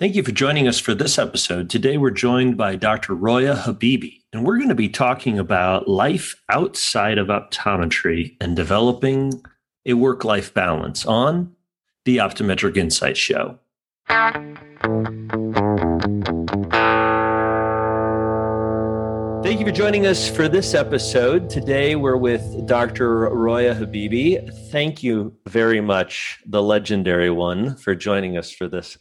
Thank you for joining us for this episode. Today we're joined by Dr. Roya Habibi, and we're going to be talking about life outside of optometry and developing a work life balance on the Optometric Insight Show. Thank you for joining us for this episode. Today we're with Dr. Roya Habibi. Thank you very much, the legendary one, for joining us for this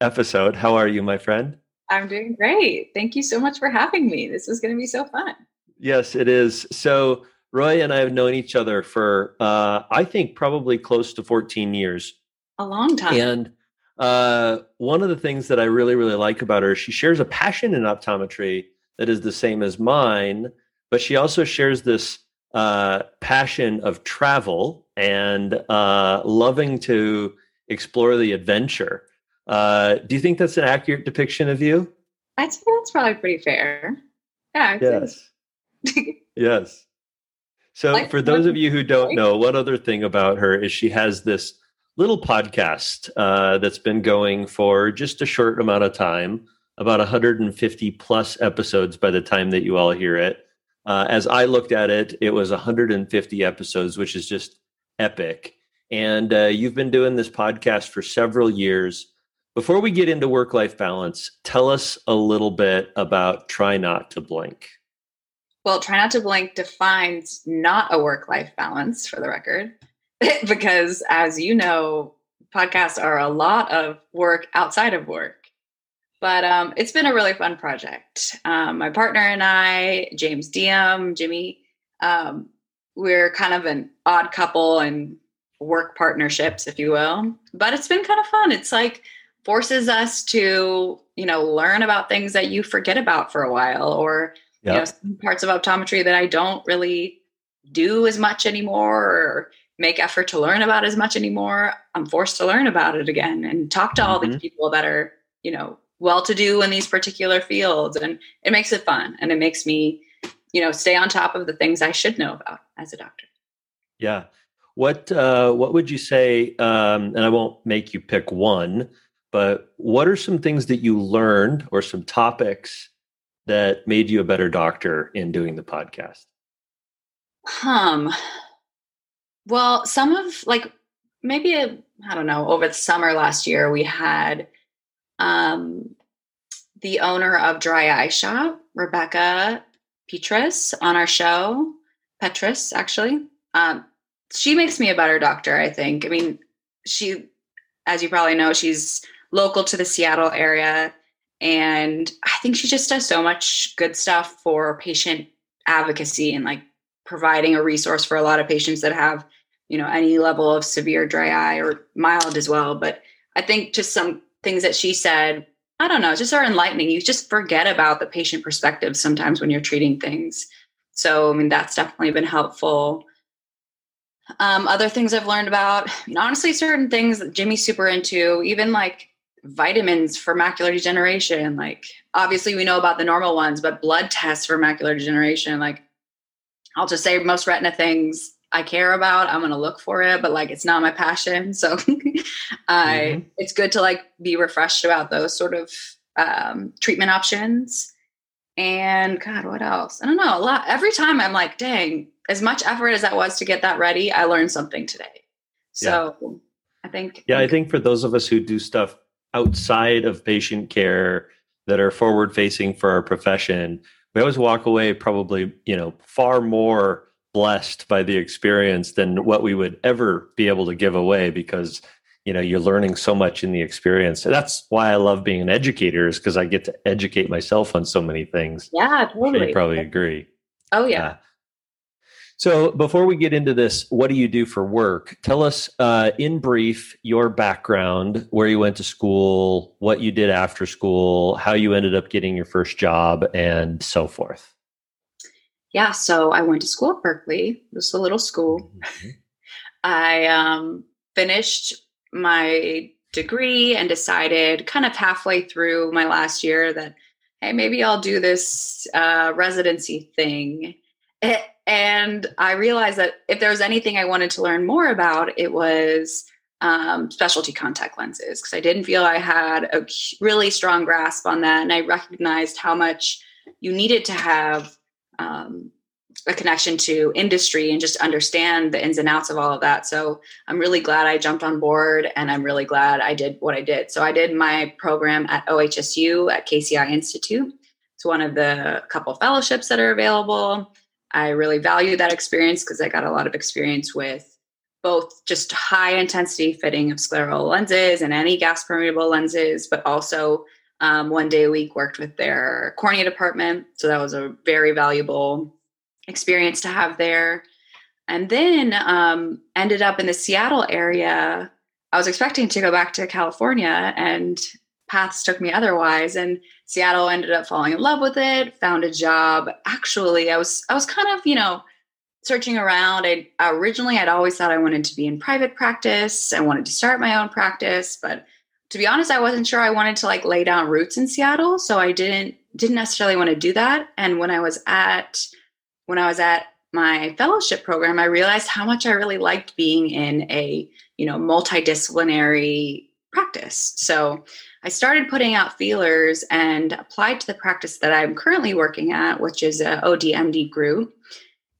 episode. How are you, my friend? I'm doing great. Thank you so much for having me. This is going to be so fun. Yes, it is. So, Roya and I have known each other for, uh, I think, probably close to 14 years. A long time. And uh, one of the things that I really, really like about her, she shares a passion in optometry that is the same as mine, but she also shares this uh, passion of travel and uh, loving to explore the adventure. Uh, do you think that's an accurate depiction of you? I'd say that's probably pretty fair. Yeah. Yes. yes. So, like, for those of you who don't know, one other thing about her is she has this little podcast uh, that's been going for just a short amount of time, about 150 plus episodes by the time that you all hear it. Uh, as I looked at it, it was 150 episodes, which is just epic. And uh, you've been doing this podcast for several years. Before we get into work life balance, tell us a little bit about Try Not to Blink. Well, Try Not to Blink defines not a work life balance for the record, because as you know, podcasts are a lot of work outside of work. But um, it's been a really fun project. Um, my partner and I, James Deom, Jimmy, um, we're kind of an odd couple and work partnerships, if you will. But it's been kind of fun. It's like forces us to you know learn about things that you forget about for a while or yep. you know some parts of optometry that i don't really do as much anymore or make effort to learn about as much anymore i'm forced to learn about it again and talk to mm-hmm. all these mm-hmm. people that are you know well to do in these particular fields and it makes it fun and it makes me you know stay on top of the things i should know about as a doctor yeah what uh, what would you say um, and i won't make you pick one but what are some things that you learned or some topics that made you a better doctor in doing the podcast? Um, well, some of like maybe I don't know, over the summer last year, we had um, the owner of Dry Eye Shop, Rebecca Petris, on our show. Petris, actually. Um, she makes me a better doctor, I think. I mean, she, as you probably know, she's local to the Seattle area. And I think she just does so much good stuff for patient advocacy and like providing a resource for a lot of patients that have, you know, any level of severe dry eye or mild as well. But I think just some things that she said, I don't know, just are enlightening. You just forget about the patient perspective sometimes when you're treating things. So, I mean, that's definitely been helpful. Um, other things I've learned about, honestly, certain things that Jimmy's super into, even like vitamins for macular degeneration. Like, obviously, we know about the normal ones, but blood tests for macular degeneration. Like, I'll just say most retina things I care about. I'm going to look for it, but like, it's not my passion. So, I mm-hmm. it's good to like be refreshed about those sort of um, treatment options. And God, what else? I don't know. A lot. Every time I'm like, dang, as much effort as that was to get that ready, I learned something today. So. Yeah. I think. Yeah, I think for those of us who do stuff outside of patient care that are forward facing for our profession we always walk away probably you know far more blessed by the experience than what we would ever be able to give away because you know you're learning so much in the experience. That's why i love being an educator is because i get to educate myself on so many things. Yeah totally you probably agree. Oh yeah so, before we get into this, what do you do for work? Tell us uh, in brief your background, where you went to school, what you did after school, how you ended up getting your first job, and so forth. Yeah, so I went to school at Berkeley, just a little school. Mm-hmm. I um, finished my degree and decided kind of halfway through my last year that, hey, maybe I'll do this uh, residency thing. And I realized that if there was anything I wanted to learn more about, it was um, specialty contact lenses because I didn't feel I had a really strong grasp on that. And I recognized how much you needed to have um, a connection to industry and just understand the ins and outs of all of that. So I'm really glad I jumped on board and I'm really glad I did what I did. So I did my program at OHSU at Casey Eye Institute. It's one of the couple fellowships that are available. I really value that experience because I got a lot of experience with both just high intensity fitting of scleral lenses and any gas permeable lenses, but also um, one day a week worked with their cornea department. So that was a very valuable experience to have there. And then um, ended up in the Seattle area. I was expecting to go back to California, and paths took me otherwise. And Seattle ended up falling in love with it. Found a job. Actually, I was I was kind of you know searching around. I originally I'd always thought I wanted to be in private practice. I wanted to start my own practice, but to be honest, I wasn't sure I wanted to like lay down roots in Seattle, so I didn't didn't necessarily want to do that. And when I was at when I was at my fellowship program, I realized how much I really liked being in a, you know, multidisciplinary practice. So I started putting out feelers and applied to the practice that I'm currently working at, which is a ODMD group.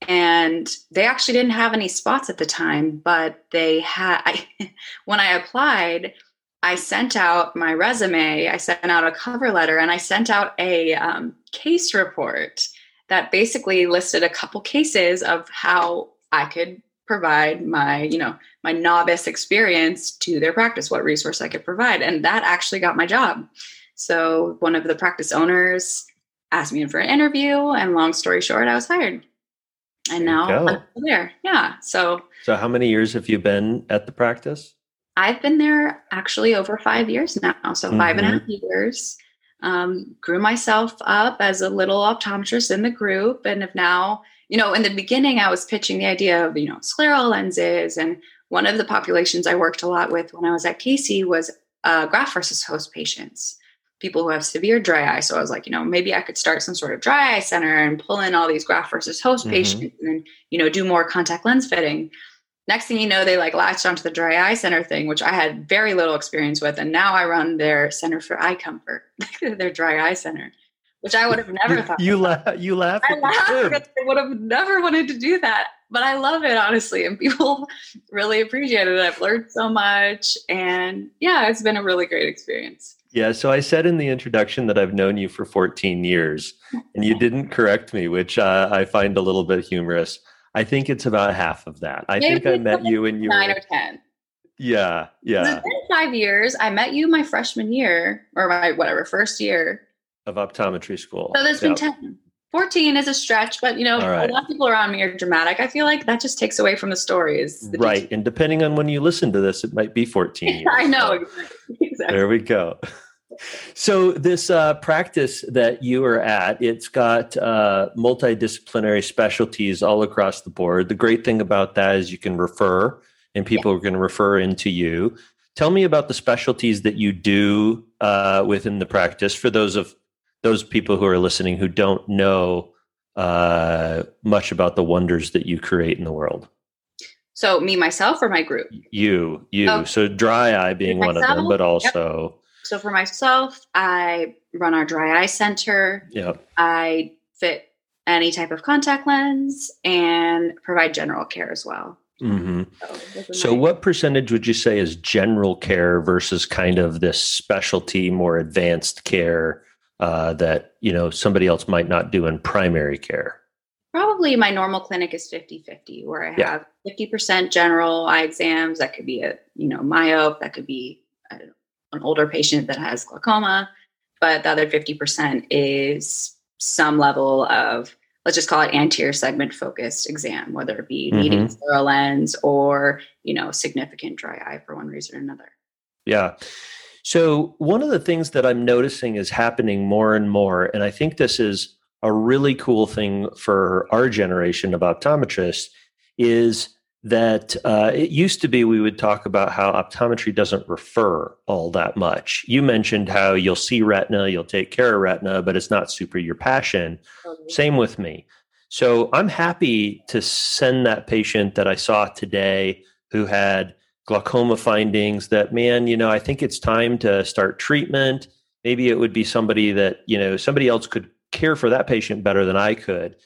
And they actually didn't have any spots at the time, but they had, I, when I applied, I sent out my resume, I sent out a cover letter, and I sent out a um, case report that basically listed a couple cases of how I could provide my, you know, my novice experience to their practice, what resource I could provide. And that actually got my job. So one of the practice owners asked me in for an interview, and long story short, I was hired. And now I'm there. Yeah. So So how many years have you been at the practice? I've been there actually over five years now. So mm-hmm. five and a half mm-hmm. years um, grew myself up as a little optometrist in the group and have now you know in the beginning i was pitching the idea of you know scleral lenses and one of the populations i worked a lot with when i was at Casey was uh, graft versus host patients people who have severe dry eye so i was like you know maybe i could start some sort of dry eye center and pull in all these graft versus host mm-hmm. patients and you know do more contact lens fitting next thing you know, they like latched onto the dry eye center thing, which I had very little experience with. And now I run their center for eye comfort, their dry eye center, which I would have never thought. You laugh. You laugh. I laugh because I would have never wanted to do that, but I love it honestly, and people really appreciate it. I've learned so much, and yeah, it's been a really great experience. Yeah, so I said in the introduction that I've known you for 14 years, and you didn't correct me, which uh, I find a little bit humorous. I think it's about half of that. I Maybe think I met you when you nine were, or ten. Yeah, yeah. It's been five years. I met you my freshman year or my whatever first year of optometry school. So there's been yep. ten. 14 is a stretch, but you know, right. a lot of people around me are dramatic. I feel like that just takes away from the stories. The right. And depending on when you listen to this, it might be 14 years. I know. Exactly. There we go. So this uh, practice that you are at, it's got uh, multidisciplinary specialties all across the board. The great thing about that is you can refer, and people yeah. are going to refer into you. Tell me about the specialties that you do uh, within the practice for those of those people who are listening who don't know uh, much about the wonders that you create in the world. So me myself or my group? You, you. Oh. So dry eye being one of them, but also. Yep so for myself, I run our dry eye center. Yep. I fit any type of contact lens and provide general care as well. Mm-hmm. So, so my- what percentage would you say is general care versus kind of this specialty, more advanced care uh, that you know somebody else might not do in primary care? Probably my normal clinic is 50-50 where I have yeah. 50% general eye exams. That could be a, you know, myope, that could be I an older patient that has glaucoma, but the other 50% is some level of let's just call it anterior segment focused exam, whether it be mm-hmm. needing a lens or, you know, significant dry eye for one reason or another. Yeah. So one of the things that I'm noticing is happening more and more, and I think this is a really cool thing for our generation of optometrists, is that uh, it used to be we would talk about how optometry doesn't refer all that much. You mentioned how you'll see retina, you'll take care of retina, but it's not super your passion. Mm-hmm. Same with me. So I'm happy to send that patient that I saw today who had glaucoma findings that, man, you know, I think it's time to start treatment. Maybe it would be somebody that, you know, somebody else could care for that patient better than I could.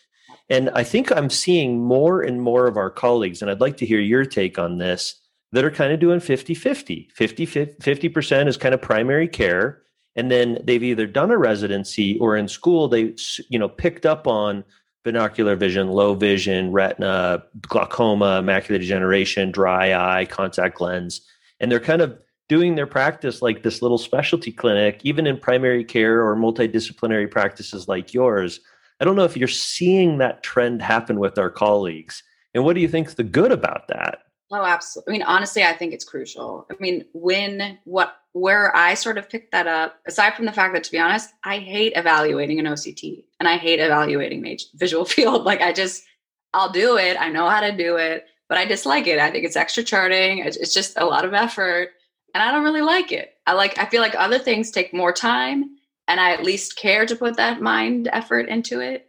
And I think I'm seeing more and more of our colleagues, and I'd like to hear your take on this, that are kind of doing 50 50. 50 50% is kind of primary care. And then they've either done a residency or in school, they, you know, picked up on binocular vision, low vision, retina, glaucoma, macular degeneration, dry eye, contact lens. And they're kind of doing their practice like this little specialty clinic, even in primary care or multidisciplinary practices like yours. I don't know if you're seeing that trend happen with our colleagues. And what do you think's the good about that? Oh, absolutely. I mean, honestly, I think it's crucial. I mean, when what where I sort of picked that up, aside from the fact that to be honest, I hate evaluating an OCT and I hate evaluating visual field. Like I just I'll do it. I know how to do it, but I dislike it. I think it's extra charting. It's just a lot of effort and I don't really like it. I like I feel like other things take more time and I at least care to put that mind effort into it.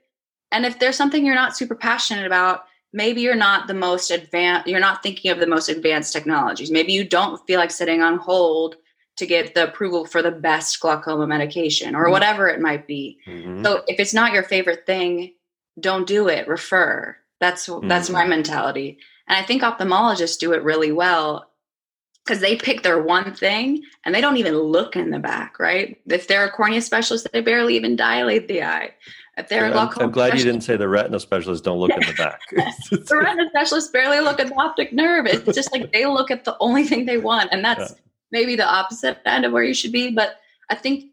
And if there's something you're not super passionate about, maybe you're not the most advanced you're not thinking of the most advanced technologies maybe you don't feel like sitting on hold to get the approval for the best glaucoma medication or mm-hmm. whatever it might be mm-hmm. so if it's not your favorite thing don't do it refer that's mm-hmm. that's my mm-hmm. mentality and i think ophthalmologists do it really well because they pick their one thing and they don't even look in the back right if they're a cornea specialist they barely even dilate the eye if they're I'm, I'm glad you didn't say the retina specialists don't look in the back. the retina specialists barely look at the optic nerve. It's just like they look at the only thing they want. And that's yeah. Maybe the opposite end of where you should be. But I think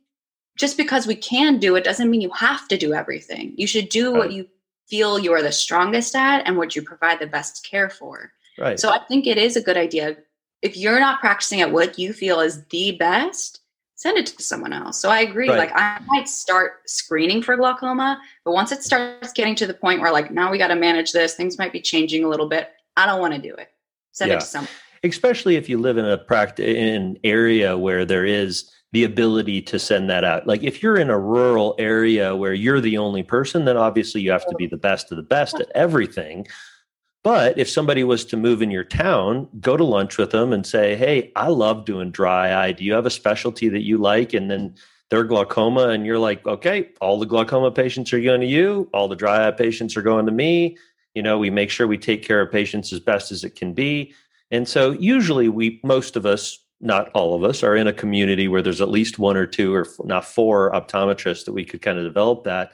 just because we can do it doesn't mean you have to do everything. You should do right. what you feel you're the strongest at and what you provide the best care for. Right. So I think it is a good idea. If you're not practicing at what you feel is the best, send it to someone else. So I agree. Right. Like I might start screening for glaucoma, but once it starts getting to the point where like now we got to manage this, things might be changing a little bit. I don't want to do it. Send yeah. it to someone. Especially if you live in a practice in an area where there is the ability to send that out. Like if you're in a rural area where you're the only person, then obviously you have to be the best of the best at everything. But if somebody was to move in your town, go to lunch with them and say, Hey, I love doing dry eye. Do you have a specialty that you like? And then they're glaucoma, and you're like, Okay, all the glaucoma patients are going to you, all the dry eye patients are going to me. You know, we make sure we take care of patients as best as it can be. And so usually we, most of us, not all of us, are in a community where there's at least one or two or not four optometrists that we could kind of develop that.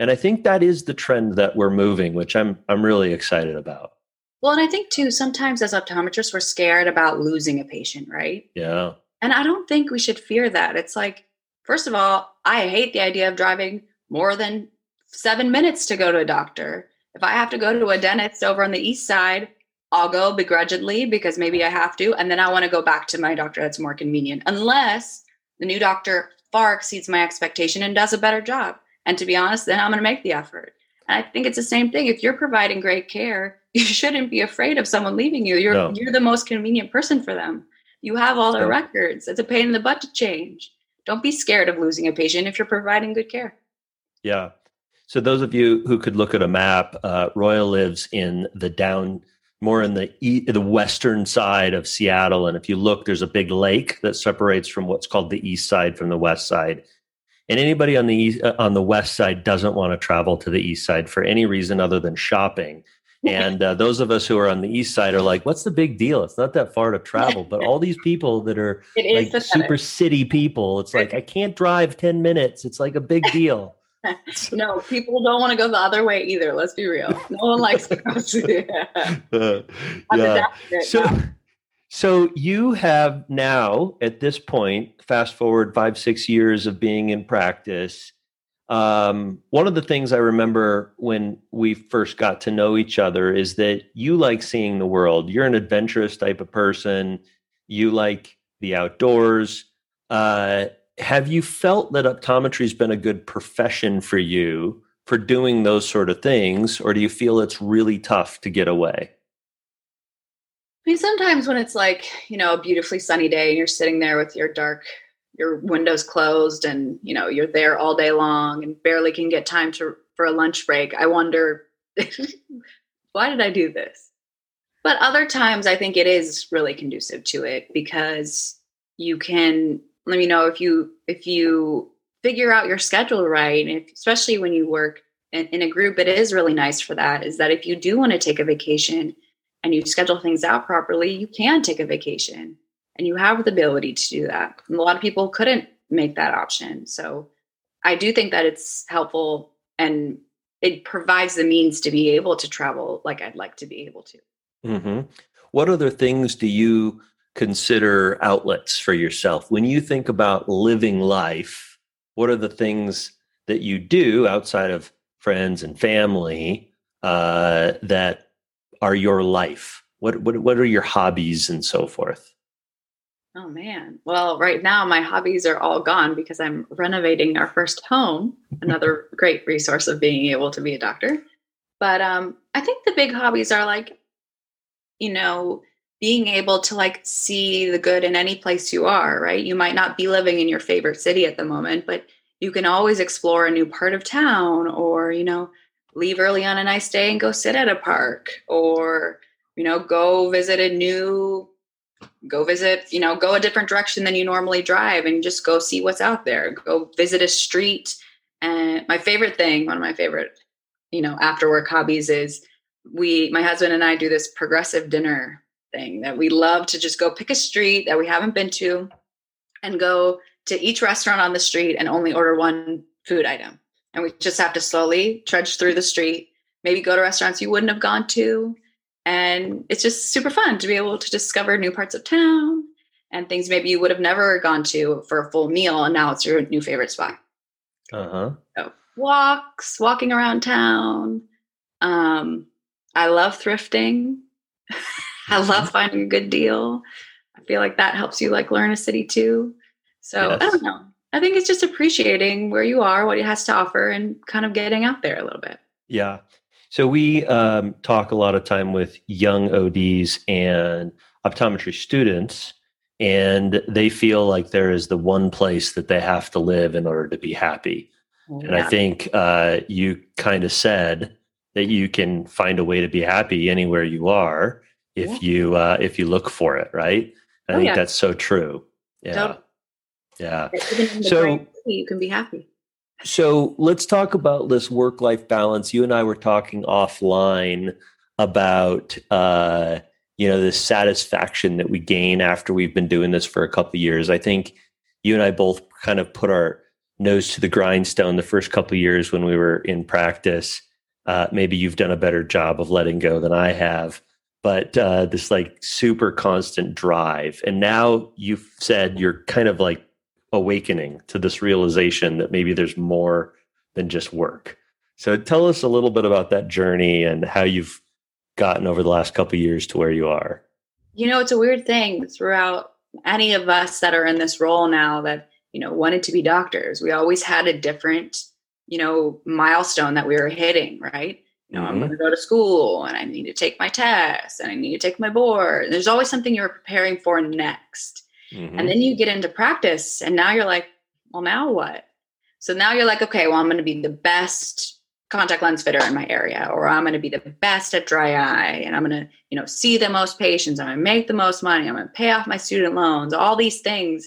And I think that is the trend that we're moving, which I'm I'm really excited about. Well, and I think too, sometimes as optometrists, we're scared about losing a patient, right? Yeah. And I don't think we should fear that. It's like, first of all, I hate the idea of driving more than seven minutes to go to a doctor. If I have to go to a dentist over on the east side, I'll go begrudgingly because maybe I have to. And then I want to go back to my doctor that's more convenient, unless the new doctor far exceeds my expectation and does a better job. And to be honest, then I'm going to make the effort. And I think it's the same thing. If you're providing great care, you shouldn't be afraid of someone leaving you. You're no. you're the most convenient person for them. You have all their records. It's a pain in the butt to change. Don't be scared of losing a patient if you're providing good care. Yeah. So those of you who could look at a map, uh, Roya lives in the down more in the e- the western side of Seattle, and if you look, there's a big lake that separates from what's called the east side from the west side. And anybody on the east, uh, on the west side doesn't want to travel to the east side for any reason other than shopping. And uh, those of us who are on the east side are like, "What's the big deal? It's not that far to travel." But all these people that are like super city people, it's like I can't drive ten minutes. It's like a big deal. no, people don't want to go the other way either. Let's be real. No one likes to go. uh, yeah. So. Now. So you have now, at this point, fast forward five, six years of being in practice. Um, one of the things I remember when we first got to know each other is that you like seeing the world. You're an adventurous type of person. You like the outdoors. Uh, have you felt that optometry has been a good profession for you for doing those sort of things, or do you feel it's really tough to get away? I mean, sometimes when it's like, you know, a beautifully sunny day and you're sitting there with your dark, your windows closed and, you know, you're there all day long and barely can get time to for a lunch break, I wonder, why did I do this? but other times I think it is really conducive to it because you can let me know if you if you figure out your schedule right, and if, especially when you work in, in a group, it is really nice for that. Is that if you do want to take a vacation and you schedule things out properly, you can take a vacation and you have the ability to do that. And a lot of people couldn't make that option. So I do think that it's helpful and it provides the means to be able to travel like I'd like to be able to. Mm-hmm. What other things do you consider outlets for yourself when you think about living life? What are the things that you do outside of friends and family uh, that are your life? What, what what are your hobbies and so forth? Oh man. Well, right now my hobbies are all gone because I'm renovating our first home. Another great resource of being able to be a doctor. But um I think the big hobbies are like you know, being able to like see the good in any place you are, right? You might not be living in your favorite city at the moment, but you can always explore a new part of town or, you know, leave early on a nice day and go sit at a park or, you know, go visit a new go visit, you know, go a different direction than you normally drive and just go see what's out there. Go visit a street. And my favorite thing, one of my favorite, you know, after work hobbies is we, my husband and I do this progressive dinner thing that we love to just go pick a street that we haven't been to and go to each restaurant on the street and only order one food item. And we just have to slowly trudge through the street, maybe go to restaurants you wouldn't have gone to, and it's just super fun to be able to discover new parts of town and things maybe you would have never gone to for a full meal. And now it's your new favorite spot. Uh huh. So walks, walking around town. Um, I love thrifting. I love mm-hmm. finding a good deal. I feel like that helps you like learn a city too. So yes. I don't know. I think it's just appreciating where you are, what it has to offer, and kind of getting out there a little bit. Yeah. So we um, talk a lot of time with young ODs and optometry students, and they feel like there is the one place that they have to live in order to be happy. Yeah. And I think uh, you kind of said that you can find a way to be happy anywhere you are if yeah. you uh, if you look for it, right? I oh, think yeah. that's so true. Yeah, totally. yeah. So you can be happy. So let's talk about this work life balance. You and I were talking offline about uh, you know the satisfaction that we gain after we've been doing this for a couple years. I think you and I both kind of put our nose to the grindstone the first couple years when we were in practice. Uh, maybe you've done a better job of letting go than I have, but uh, this like super constant drive, and now you've said you're kind of like awakening to this realization that maybe there's more than just work. So tell us a little bit about that journey and how you've gotten over the last couple years to where you are. You know, it's a weird thing throughout any of us that are in this role now that, you know, wanted to be doctors. We always had a different, you know, milestone that we were hitting, right? You know, mm-hmm. I'm going to go to school and I need to take my test and I need to take my board. There's always something you're preparing for next. Mm-hmm. And then you get into practice and now you're like, well, now what? So now you're like, okay, well, I'm going to be the best contact lens fitter in my area, or I'm going to be the best at dry eye, and I'm going to, you know, see the most patients. I'm going to make the most money. I'm going to pay off my student loans, all these things.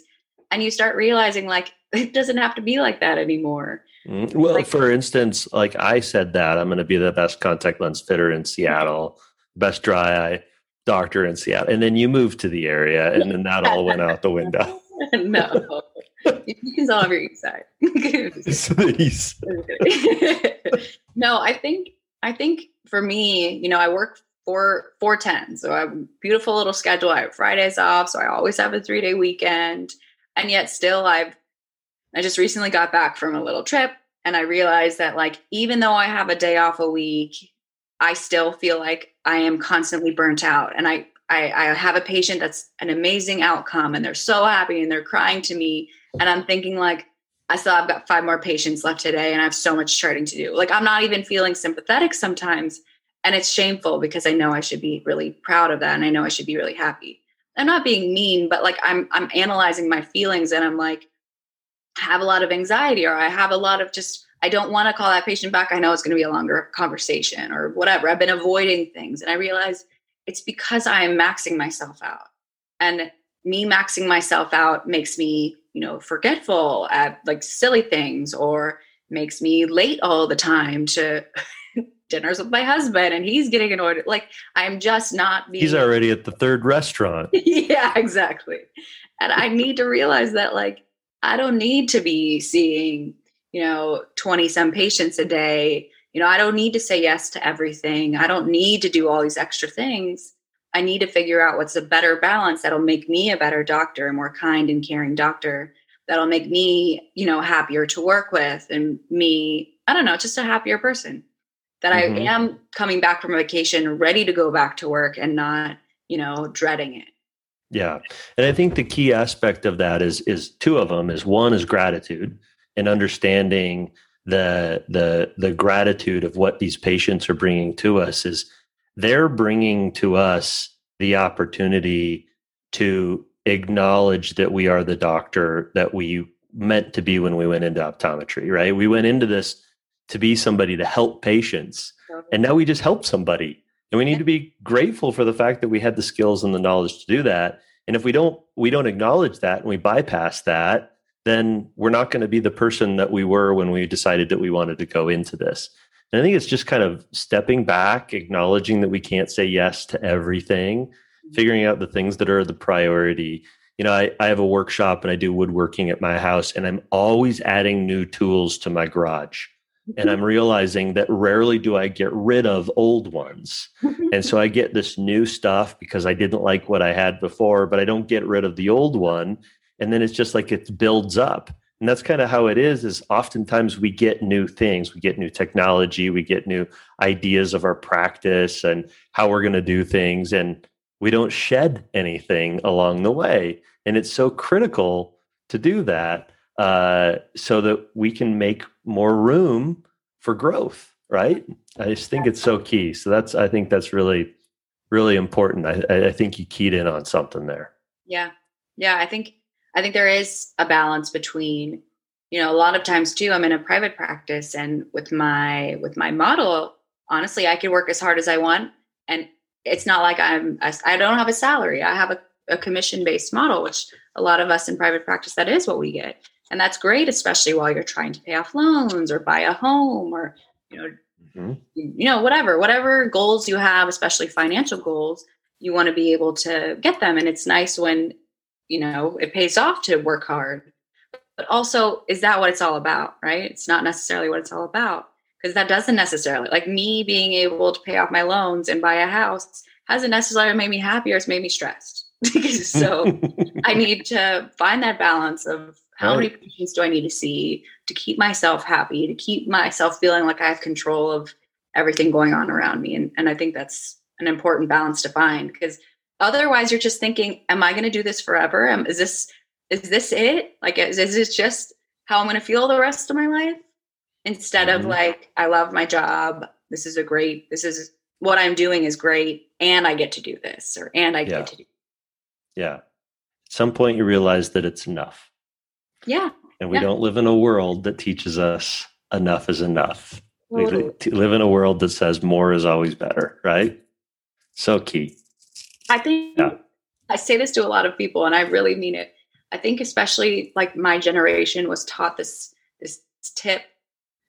And you start realizing like it doesn't have to be like that anymore. Mm-hmm. Well, like, for instance, like I said that I'm going to be the best contact lens fitter in Seattle, best dry eye doctor in Seattle, and then you moved to the area, and then that all went out the window. no, you can still have your east side. no, I think I think for me, you know, I work four four ten, so I have a beautiful little schedule. I have Fridays off, so I always have a three day weekend, and yet still I've I just recently got back from a little trip, and I realized that like even though I have a day off a week, I still feel like I am constantly burnt out. And I, I, I have a patient that's an amazing outcome and they're so happy and they're crying to me. And I'm thinking like, I still have got five more patients left today and I have so much charting to do. Like I'm not even feeling sympathetic sometimes. And it's shameful because I know I should be really proud of that and I know I should be really happy. I'm not being mean, but like I'm I'm analyzing my feelings and I'm like, have a lot of anxiety or I have a lot of just I don't want to call that patient back. I know it's going to be a longer conversation or whatever. I've been avoiding things. And I realize it's because I'm maxing myself out. And me maxing myself out makes me, you know, forgetful at like silly things or makes me late all the time to dinners with my husband and he's getting annoyed. Like I'm just not being He's already at the third restaurant. yeah, exactly. And I need to realize that like I don't need to be seeing, you know, 20 some patients a day. You know, I don't need to say yes to everything. I don't need to do all these extra things. I need to figure out what's a better balance that'll make me a better doctor, a more kind and caring doctor that'll make me, you know, happier to work with and me, I don't know, just a happier person. That mm-hmm. I am coming back from vacation ready to go back to work and not, you know, dreading it. Yeah. And I think the key aspect of that is is two of them is one is gratitude and understanding the the the gratitude of what these patients are bringing to us is they're bringing to us the opportunity to acknowledge that we are the doctor that we meant to be when we went into optometry, right? We went into this to be somebody to help patients, and now we just help somebody. And we need to be grateful for the fact that we had the skills and the knowledge to do that. And if we don't we don't acknowledge that and we bypass that, then we're not going to be the person that we were when we decided that we wanted to go into this. And I think it's just kind of stepping back, acknowledging that we can't say yes to everything, mm-hmm. figuring out the things that are the priority. You know, I, I have a workshop and I do woodworking at my house, and I'm always adding new tools to my garage. And I'm realizing that rarely do I get rid of old ones. and so I get this new stuff because I didn't like what I had before, but I don't get rid of the old one. And then it's just like it builds up. And that's kind of how it is is oftentimes we get new things. We get new technology. We get new ideas of our practice and how we're going to do things. And we don't shed anything along the way. And it's so critical to do that uh, so that we can make more room for growth right i just think it's so key so that's i think that's really really important i, I think you keyed in on something there yeah yeah i think I think there is a balance between, you know, a lot of times too, I'm in a private practice and with my with my model, honestly, I can work as hard as I want. And it's not like I'm I don't have a salary. I have a, a commission based model, which a lot of us in private practice, that is what we get. And that's great, especially while you're trying to pay off loans or buy a home or, you know, mm-hmm. you know, whatever, whatever goals you have, especially financial goals, you want to be able to get them. And it's nice when you know it pays off to work hard but also is that what it's all about right it's not necessarily what it's all about because that doesn't necessarily like me being able to pay off my loans and buy a house hasn't necessarily made me happier it's made me stressed so i need to find that balance of how many patients do i need to see to keep myself happy to keep myself feeling like i have control of everything going on around me and, and i think that's an important balance to find because Otherwise, you're just thinking, am I going to do this forever? Um, is this is this it? Like, is, is this just how I'm going to feel the rest of my life? Instead mm-hmm. of like, I love my job. This is a great. This is what I'm doing is great, and I get to do this, or and I get to do. Yeah. At some point, you realize that it's enough. Yeah. And we yeah. don't live in a world that teaches us enough is enough. We live in a world that says more is always better, right? So key. I think yeah. I say this to a lot of people and I really mean it. I think especially like my generation was taught this this tip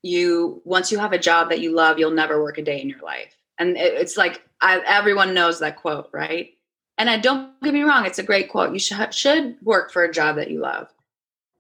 you once you have a job that you love you'll never work a day in your life. And it, it's like I, everyone knows that quote, right? And I don't get me wrong, it's a great quote. You should should work for a job that you love.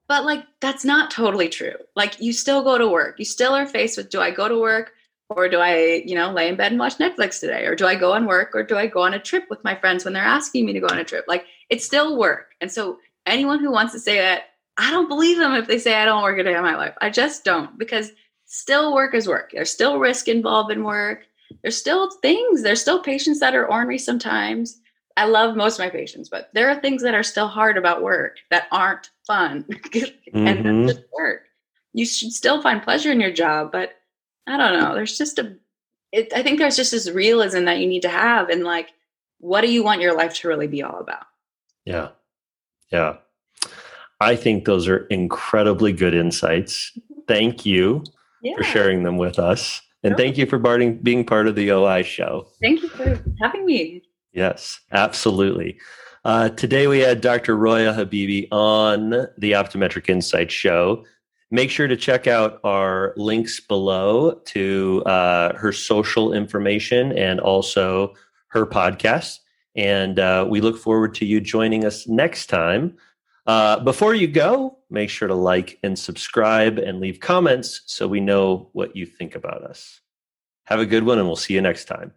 But like that's not totally true. Like you still go to work. You still are faced with do I go to work or do I, you know, lay in bed and watch Netflix today? Or do I go on work or do I go on a trip with my friends when they're asking me to go on a trip? Like it's still work. And so anyone who wants to say that, I don't believe them if they say I don't work a day in my life. I just don't because still work is work. There's still risk involved in work. There's still things. There's still patients that are ornery sometimes. I love most of my patients, but there are things that are still hard about work that aren't fun. and mm-hmm. that's just work. You should still find pleasure in your job, but I don't know. There's just a, it, I think there's just this realism that you need to have. And like, what do you want your life to really be all about? Yeah. Yeah. I think those are incredibly good insights. Thank you yeah. for sharing them with us. And thank you for being part of the OI show. Thank you for having me. Yes, absolutely. Uh, today we had Dr. Roya Habibi on the Optometric Insight Show. Make sure to check out our links below to uh, her social information and also her podcast. And uh, we look forward to you joining us next time. Uh, before you go, make sure to like and subscribe and leave comments so we know what you think about us. Have a good one, and we'll see you next time.